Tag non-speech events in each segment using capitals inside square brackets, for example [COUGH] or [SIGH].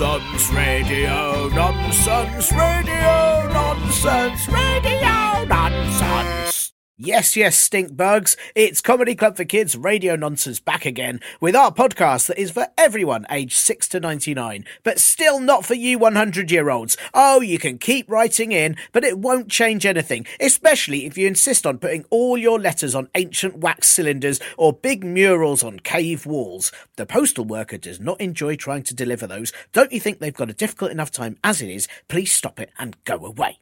Nonsense, radio nonsense, radio nonsense, radio nonsense. Yes, yes, stink bugs. It's Comedy Club for Kids Radio Nonsense back again with our podcast that is for everyone aged 6 to 99, but still not for you 100 year olds. Oh, you can keep writing in, but it won't change anything, especially if you insist on putting all your letters on ancient wax cylinders or big murals on cave walls. The postal worker does not enjoy trying to deliver those. Don't you think they've got a difficult enough time as it is? Please stop it and go away.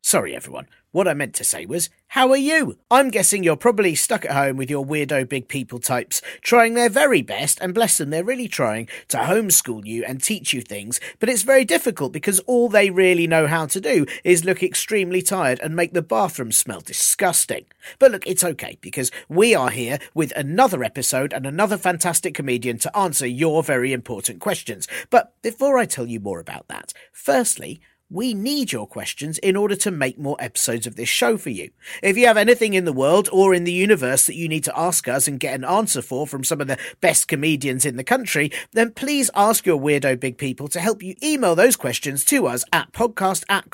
Sorry, everyone. What I meant to say was, how are you? I'm guessing you're probably stuck at home with your weirdo big people types, trying their very best, and bless them, they're really trying to homeschool you and teach you things, but it's very difficult because all they really know how to do is look extremely tired and make the bathroom smell disgusting. But look, it's okay because we are here with another episode and another fantastic comedian to answer your very important questions. But before I tell you more about that, firstly, we need your questions in order to make more episodes of this show for you. If you have anything in the world or in the universe that you need to ask us and get an answer for from some of the best comedians in the country, then please ask your weirdo big people to help you email those questions to us at podcast at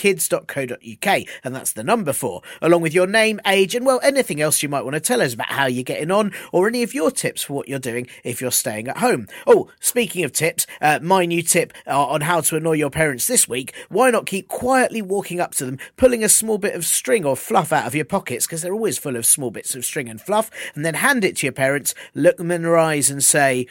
comedyclub4kids.co.uk. And that's the number four, along with your name, age, and well, anything else you might want to tell us about how you're getting on or any of your tips for what you're doing if you're staying at home. Oh, speaking of tips, uh, my new tip uh, on how to annoy your parents this week, why not keep quietly walking up to them, pulling a small bit of string or fluff out of your pockets, because they're always full of small bits of string and fluff, and then hand it to your parents, look them in their eyes and say,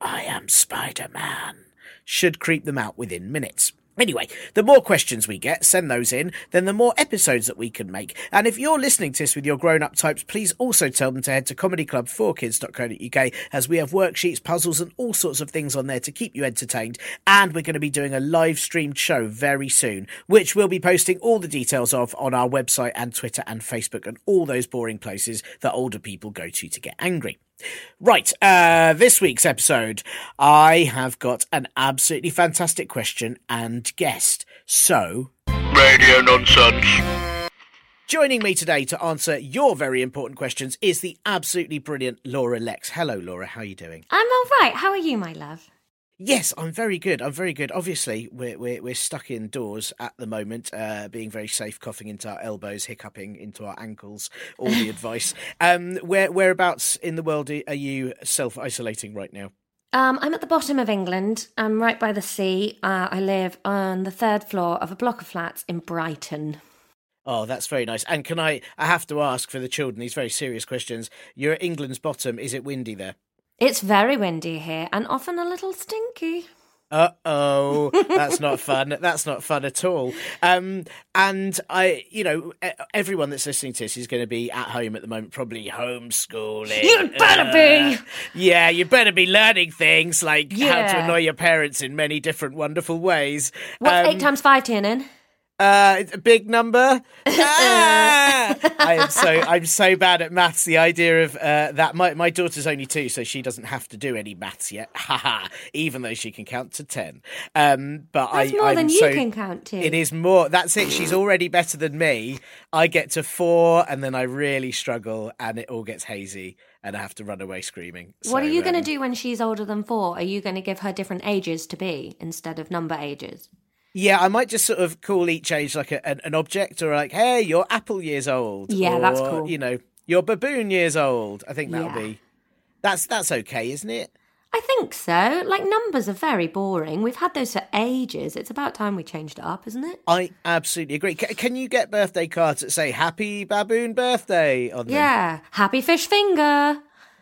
I am Spider Man. Should creep them out within minutes. Anyway, the more questions we get, send those in, then the more episodes that we can make. And if you're listening to this with your grown up types, please also tell them to head to comedyclub4kids.co.uk as we have worksheets, puzzles, and all sorts of things on there to keep you entertained. And we're going to be doing a live streamed show very soon, which we'll be posting all the details of on our website and Twitter and Facebook and all those boring places that older people go to to get angry. Right, uh, this week's episode, I have got an absolutely fantastic question and guest. So, Radio nonsense. joining me today to answer your very important questions is the absolutely brilliant Laura Lexx. Hello, Laura. How are you doing? I'm all right. How are you, my love? Yes, I'm very good. I'm very good. Obviously, we're we're, we're stuck indoors at the moment, uh, being very safe, coughing into our elbows, hiccuping into our ankles. All the [LAUGHS] advice. Um, where whereabouts in the world are you self isolating right now? Um, I'm at the bottom of England. I'm right by the sea. Uh, I live on the third floor of a block of flats in Brighton. Oh, that's very nice. And can I? I have to ask for the children these very serious questions. You're at England's bottom. Is it windy there? It's very windy here and often a little stinky. Uh oh, [LAUGHS] that's not fun. That's not fun at all. Um, and I, you know, everyone that's listening to this is going to be at home at the moment, probably homeschooling. You better be. Uh, Yeah, you better be learning things like how to annoy your parents in many different wonderful ways. What's Um, eight times five, Tiernan? Uh, it's a big number. [LAUGHS] Ah! [LAUGHS] I am so I'm so bad at maths. The idea of uh, that my my daughter's only two, so she doesn't have to do any maths yet. [LAUGHS] Haha. Even though she can count to ten. Um, but That's I more I'm than you can count to. It is more. That's it. She's already better than me. I get to four, and then I really struggle, and it all gets hazy, and I have to run away screaming. What are So, you going to um, do when she's older than four? Are you going to give her different ages to be instead of number ages? Yeah, I might just sort of call each age like a, an, an object, or like, "Hey, you're apple years old." Yeah, that's cool. You know, you're baboon years old. I think that'll Yeah. be. That's that's okay, isn't it? I think so. Like numbers are very boring. We've had those for ages. It's about time we changed it up, isn't it? I absolutely agree. C- can you get birthday cards that say "Happy Baboon Birthday" on them? Yeah. Happy fish finger.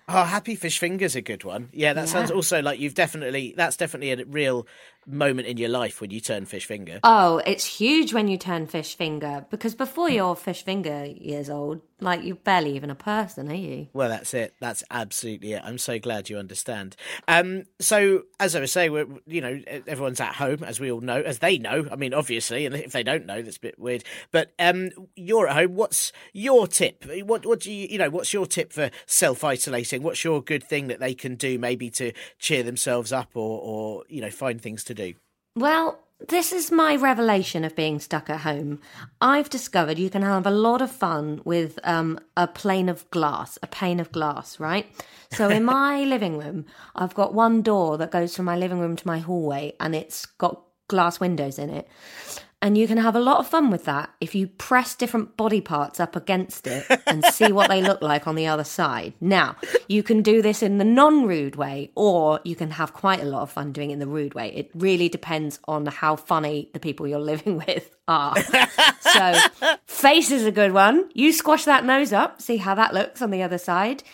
Oh, Happy Fish Finger's a good one. Yeah, that sounds also like you've definitely that's definitely a real moment in your life when you turn fish finger. Oh, it's huge when you turn fish finger because before you're fish finger years old, like you're barely even a person, are you? Well, that's it. That's absolutely it. I'm so glad you understand. Um, so as I was saying, we're, you know, everyone's at home, as we all know, as they know. I mean, obviously, and if they don't know, that's a bit weird. But um, you're at home. What's your tip? What what do you you know? What's your tip for self isolating? What's your good thing that they can do, maybe to cheer themselves up, or or you know, find things to do? Well, this is my revelation of being stuck at home. I've discovered you can have a lot of fun with um, a plane of glass, a pane of glass, right? So in [LAUGHS] my living room, I've got one door that goes from my living room to my hallway, and it's got glass windows in it. And you can have a lot of fun with that if you press different body parts up against it and see what they look like on the other side. Now, you can do this in the non rude way, or you can have quite a lot of fun doing it in the rude way. It really depends on how funny the people you're living [LAUGHS] with are. so, face is a good one. You squash that nose up, see how that looks on the other side.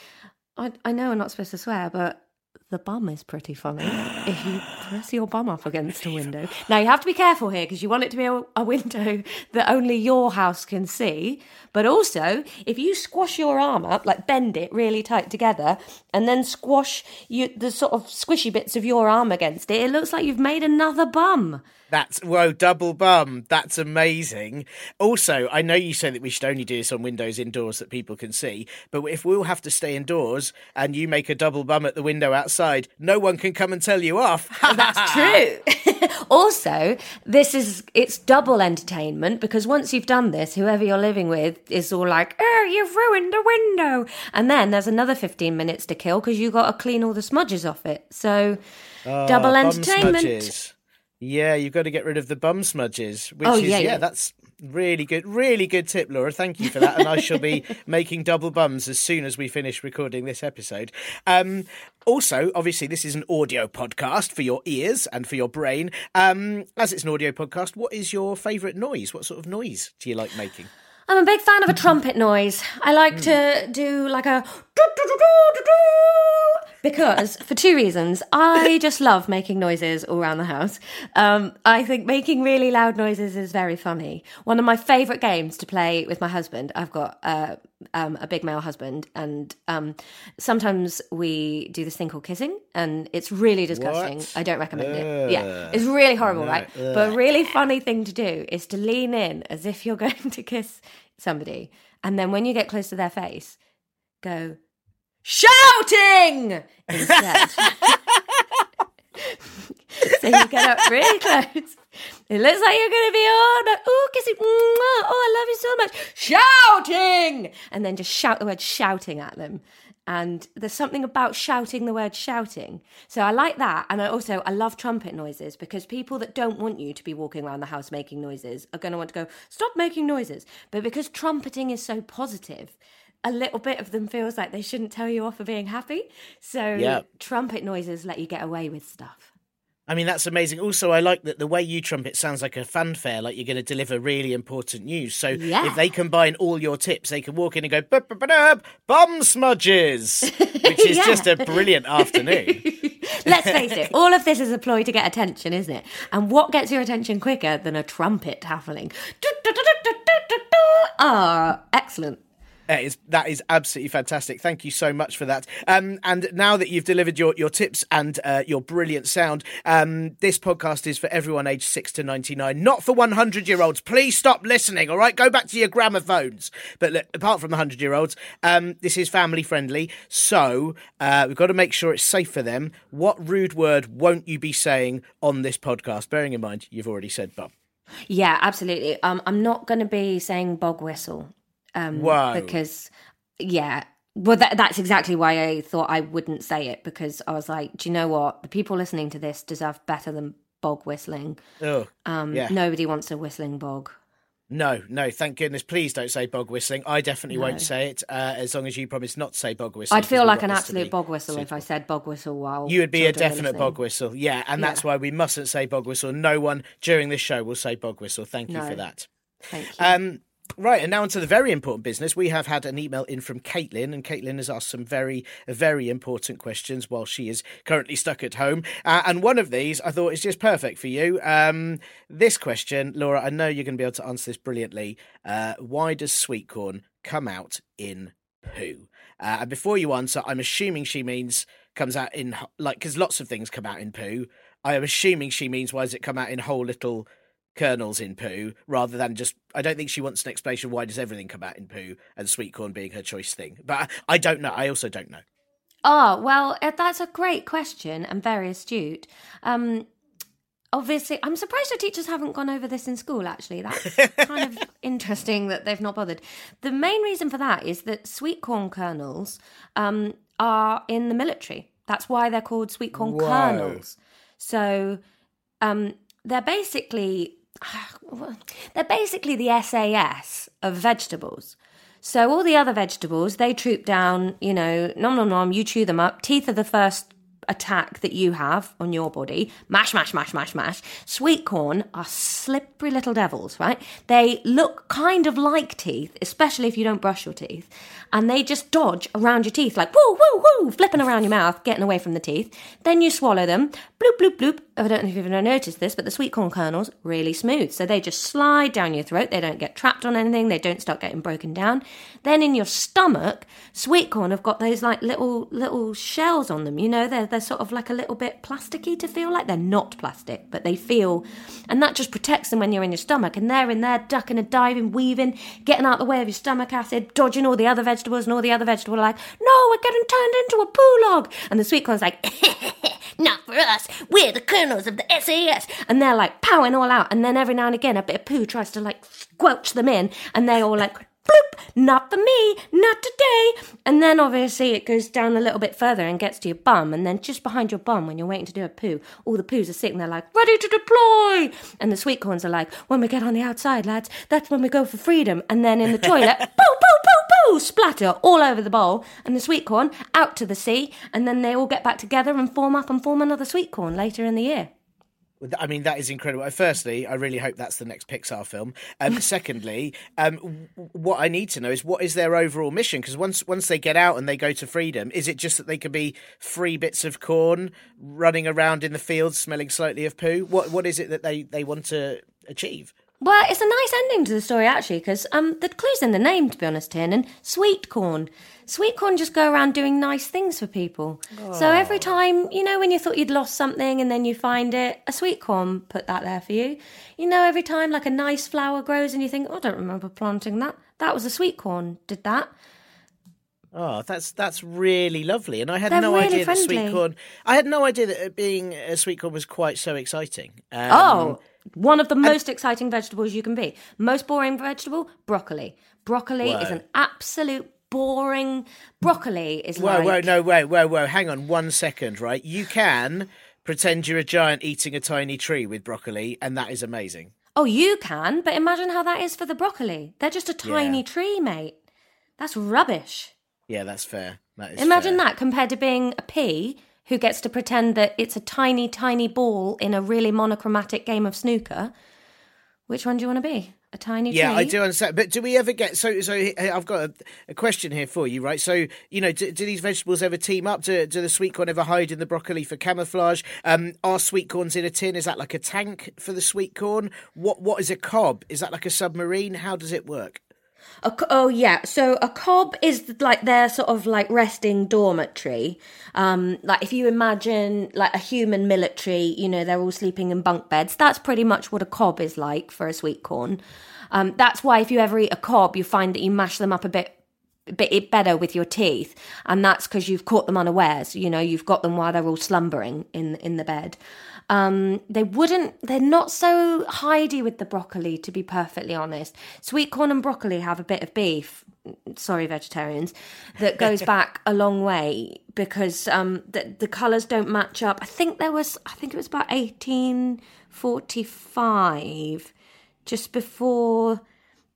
I, I know I'm not supposed to swear, but the bum is pretty funny if you press your bum up against a window. Now you have to be careful here because you want it to be a, a window [LAUGHS] that only your house can see. But also, if you squash your arm up, like bend it really tight together, and then squash you, the sort of squishy bits of your arm against it, it looks like you've made another bum. That's whoa, double bum. That's amazing. Also, I know you say that we should only do this on windows indoors that people can see, but if we all have to stay indoors and you make a double bum at the window outside, no one can come and tell you off. [LAUGHS] That's [LAUGHS] true. [LAUGHS] also, this is it's double entertainment because once you've done this, whoever you're living with is all like, "Oh, you've ruined the window," and then there's another 15 minutes to kill because you've got to clean all the smudges off it. So, ah, double Oh, bum entertainment. smudges. Yeah, you've got to get rid of the bum smudges. Which Oh, is, yeah, yeah, yeah. that's really good. Really good tip, Laura. Thank you for that. And I shall be [LAUGHS] making double bums as soon as we finish recording this episode. Um, also, obviously, this is an audio podcast for your ears and for your brain. Um, as it's an audio podcast, what is your favourite noise? What sort of noise do you like making? I'm a big fan of a trumpet noise. I like Hmm. to do like a because for two reasons. I just love making noises all around the house. Um, I think making really loud noises is very funny. One of my favourite games to play with my husband. I've got uh, um, a big male husband, and um, sometimes we do this thing called kissing, and it's really disgusting. What? I don't recommend it. Yeah, it's really horrible, right? But a really funny thing to do is to lean in as if you're [LAUGHS] going to kiss somebody, and then when you get close to their face, go shouting instead. [LAUGHS] so you get up really close. It looks like you're going to be on. Oh, kissing. Oh, I love you so much. Shouting, and then just shout the word shouting at them. And there's something about shouting the word shouting. So I like that. And I also, I love trumpet noises because people that don't want you to be walking around the house making noises are going to want to go, stop making noises. But because trumpeting is so positive, a little bit of them feels like they shouldn't tell you off for being happy. So Yeah. trumpet noises let you get away with stuff. I mean, that's amazing. Also, I like that the way you trumpet sounds like a fanfare, like you're going to deliver really important news. So Yeah. if they combine all your tips, they can walk in and go, "Bup, bup, bup, bum smudges, which is Yeah. just a brilliant afternoon. Let's face it, all of this is a ploy to get attention, isn't it? And what gets your attention quicker than a trumpet taffling? Ah, excellent. That is that is absolutely fantastic. Thank you so much for that. Um, and now that you've delivered your, your tips and uh, your brilliant sound, um, this podcast is for everyone aged six to ninety nine, not for one hundred year olds. Please stop listening. All right, go back to your gramophones. But look, apart from the hundred year olds, um, this is family friendly, so uh, we've got to make sure it's safe for them. What rude word won't you be saying on this podcast? Bearing in mind you've already said bum. Yeah, absolutely. Um, I'm not going to be saying bog whistle. Um, Whoa. Because, yeah. Well, that, that's exactly why I thought I wouldn't say it because I was like, do you know what? The people listening to this deserve better than bog whistling. Oh, Um, Yeah. Nobody wants a whistling bog. No, no, thank goodness. Please don't say bog whistling. I definitely No. won't say it, uh, as long as you promise not to say bog whistle. I'd feel like an absolute bog whistle if I said bog whistle while You would be a definite listening. bog whistle, yeah, and that's why we mustn't say bog whistle. No one during this show will say bog whistle. Thank you No. for that. Thank you. Um, right, and now onto the very important business. We have had an email in from Caitlin, and Caitlin has asked some very, very important questions while she is currently stuck at home. Uh, and one of these I thought is just perfect for you. Um, this question, Laura, I know you're going to be able to answer this brilliantly. Uh, why does sweet corn come out in poo? Uh, and before you answer, I'm assuming she means comes out in like because lots of things come out in poo. I am assuming she means why does it come out in whole little kernels in poo rather than just I don't think she wants an explanation why does everything come out in poo and sweet corn being her choice thing. But I, I don't know. I also don't know. Oh, well, uh, that's a great question and very astute. Um, obviously, I'm surprised your teachers haven't gone over this in school, actually. That's [LAUGHS] kind of interesting that they've not bothered. The main reason for that is that sweet corn kernels um, are in the military. That's why they're called sweet corn Whoa. kernels. So um, they're basically. [SIGHS] They're basically the SAS of vegetables. So all the other vegetables, they troop down, you know, nom nom nom, you chew them up. Teeth are the first attack that you have on your body. Mash, mash, mash, mash, mash. Sweet corn are slippery little devils, right? They look kind of like teeth, especially if you don't brush your teeth. And they just dodge around your teeth like woo, woo, woo, flipping around your mouth, getting away from the teeth. Then you swallow them, bloop, bloop, bloop. Oh, I don't know if you've ever noticed this, but the sweet corn kernels really smooth. So they just slide down your throat. They don't get trapped on anything. They don't start getting broken down. Then in your stomach, sweet corn have got those like little little shells on them. You know, they're they're sort of like a little bit plasticky to feel like. They're not plastic, but they feel, and that just protects them when you're in your stomach. And they're in there ducking and diving, weaving, getting out the way of your stomach acid, dodging all the other vegetables, and all the other vegetables are like, no, we're getting turned into a poo log. And the sweet corn's like, [LAUGHS] not for us. We're the kernels of the SAS. And they're like powering all out. And then every now and again, a bit of poo tries to like squelch them in. And they all like, bloop, not for me, not today. And then obviously it goes down a little bit further and gets to your bum. And then just behind your bum, when you're waiting to do a poo, all the poos are sitting there like, ready to deploy. And the sweet corns are like, when we get on the outside, lads, that's when we go for freedom. And then in the toilet, [LAUGHS] poo, poo, poo, poo, splatter all over the bowl. And the sweet corn out to the sea. And then they all get back together and form up and form another sweet corn later in the year. I mean, that is incredible. Uh, Firstly, I really hope that's the next Pixar film. Um, [LAUGHS] secondly, um, w- what I need to know is what is their overall mission? Because once once they get out and they go to freedom, is it just that they can be free bits of corn running around in the fields, smelling slightly of poo? What what is it that they, they want to achieve? Well, it's a nice ending to the story actually, because um, the clue's in the name, to be honest, Tiernan. Sweet corn. Sweet corn just go around doing nice things for people. So every time, you know, when you thought you'd lost something and then you find it, a sweet corn put that there for you. You know, every time like a nice flower grows and you think, oh, I don't remember planting that. That was a sweet corn did that. Oh, that's that's really lovely, and I had They're no really idea that sweet corn. I had no idea that being a sweet corn was quite so exciting. Um, Oh, one of the most exciting vegetables you can be. Most boring vegetable, broccoli. Broccoli is an absolute boring. Broccoli is Whoa, like whoa, no, whoa, whoa, whoa. Hang on one second, right? You can pretend you're a giant eating a tiny tree with broccoli, and that is amazing. Oh, you can, but imagine how that is for the broccoli. They're just a tiny Yeah. tree, mate. That's rubbish. Yeah, that's fair. That is Imagine fair. that compared to being a pea who gets to pretend that it's a tiny, tiny ball in a really monochromatic game of snooker. Which one do you want to be? A tiny Yeah, tree? I do understand. But do we ever get so? So I've got a, a question here for you, right? So you know, do, do these vegetables ever team up? Do, do the sweet corn ever hide in the broccoli for camouflage? Um, are sweet corns in a tin? Is that like a tank for the sweet corn? What What is a cob? Is that like a submarine? How does it work? A oh yeah, so a cob is like their sort of like resting dormitory. Um, like if you imagine like a human military, you know, they're all sleeping in bunk beds. That's pretty much what a cob is like for a sweet corn. Um, that's why if you ever eat a cob, you find that you mash them up a bit bit better with your teeth, and that's because you've caught them unawares. You know, you've got them while they're all slumbering in in the bed. Um, they wouldn't. They're not so hidey with the broccoli, to be perfectly honest. Sweet corn and broccoli have a bit of beef. Sorry, vegetarians. That goes [LAUGHS] back a long way because um, the the colours don't match up. I think there was. I think it was about eighteen forty five, just before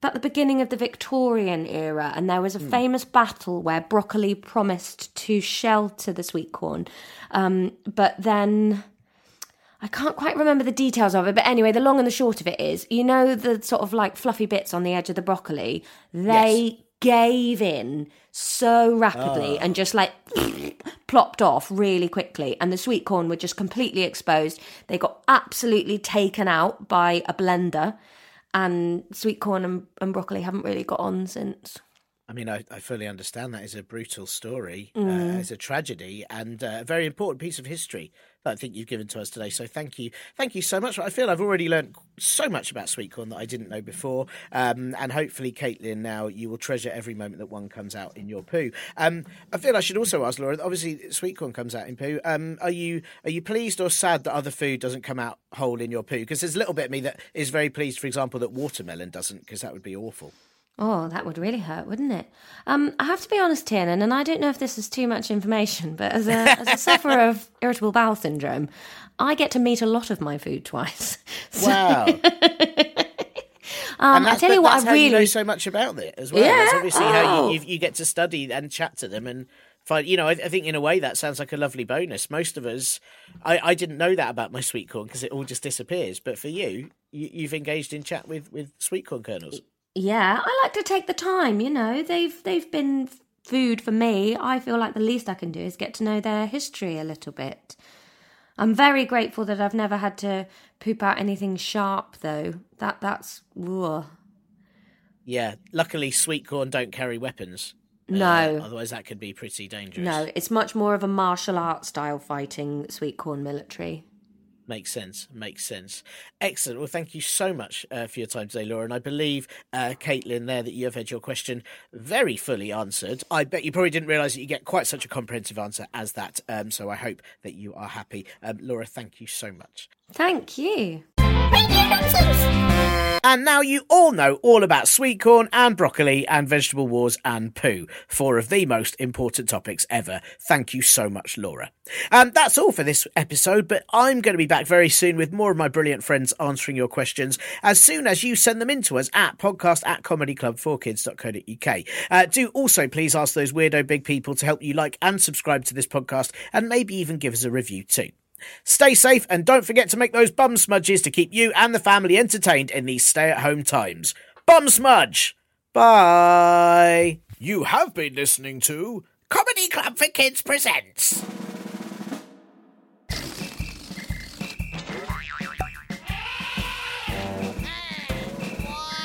about the beginning of the Victorian era, and there was a famous battle where broccoli promised to shelter the sweet corn, um, but then. I can't quite remember the details of it, but anyway, the long and the short of it is, you know, the sort of like fluffy bits on the edge of the broccoli, they gave in so rapidly ah. and just like [SNIFFS] plopped off really quickly. And the sweet corn were just completely exposed. They got absolutely taken out by a blender, and sweet corn and, and broccoli haven't really got on since. I mean, I, I fully understand that is a brutal story, Mm. uh, it's a tragedy, and uh, a very important piece of history that I think you've given to us today. So thank you, thank you so much. I feel I've already learned so much about sweet corn that I didn't know before, um, and hopefully, Caitlin, now you will treasure every moment that one comes out in your poo. Um, I feel I should also ask Laura. Obviously, sweet corn comes out in poo. Um, are you are you pleased or sad that other food doesn't come out whole in your poo? Because there's a little bit of me that is very pleased, for example, that watermelon doesn't, because that would be awful. Oh, that would really hurt, wouldn't it? Um, I have to be honest, Tiernan, and I don't know if this is too much information, but as a, as a [LAUGHS] sufferer of irritable bowel syndrome, I get to meet a lot of my food twice. [LAUGHS] So, Wow. [LAUGHS] um, I tell you what, I really you know so much about it as well. Yeah. That's obviously how Oh. you, you you get to study and chat to them and find. You know, I, I think in a way that sounds like a lovely bonus. Most of us, I, I didn't know that about my sweet corn because it all just disappears. But for you, you, you've engaged in chat with with sweet corn kernels. Yeah, I like to take the time. You know, they've they've been food for me. I feel like the least I can do is get to know their history a little bit. I'm very grateful that I've never had to poop out anything sharp, though. That that's ugh. Yeah, luckily sweet corn don't carry weapons. Uh, no, otherwise that could be pretty dangerous. no. It's much more of a martial art style fighting sweet corn military. Makes sense. Makes sense. Excellent. Well, thank you so much uh, for your time today, Laura. And I believe, uh, Caitlin, there that you have had your question very fully answered. I bet you probably didn't realise that you get quite such a comprehensive answer as that. Um, so I hope that you are happy. Um, Laura, thank you so much. Thank you. And now you all know all about sweet corn and broccoli and vegetable wars and poo, four of the most important topics ever. Thank you so much, Laura. Um, that's all for this episode, but I'm going to be back very soon with more of my brilliant friends answering your questions as soon as you send them in to us at podcast at comedyclub4kids.co.uk. Uh, do also please ask those weirdo big people to help you like and subscribe to this podcast and maybe even give us a review too. Stay safe and don't forget to make those bum smudges to keep you and the family entertained in these stay at home times. Bum smudge! Bye! You have been listening to Comedy Club for Kids Presents.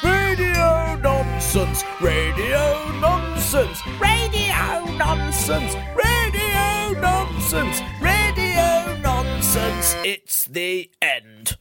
Radio nonsense, radio nonsense, radio nonsense, radio nonsense, radio nonsense, it's the end.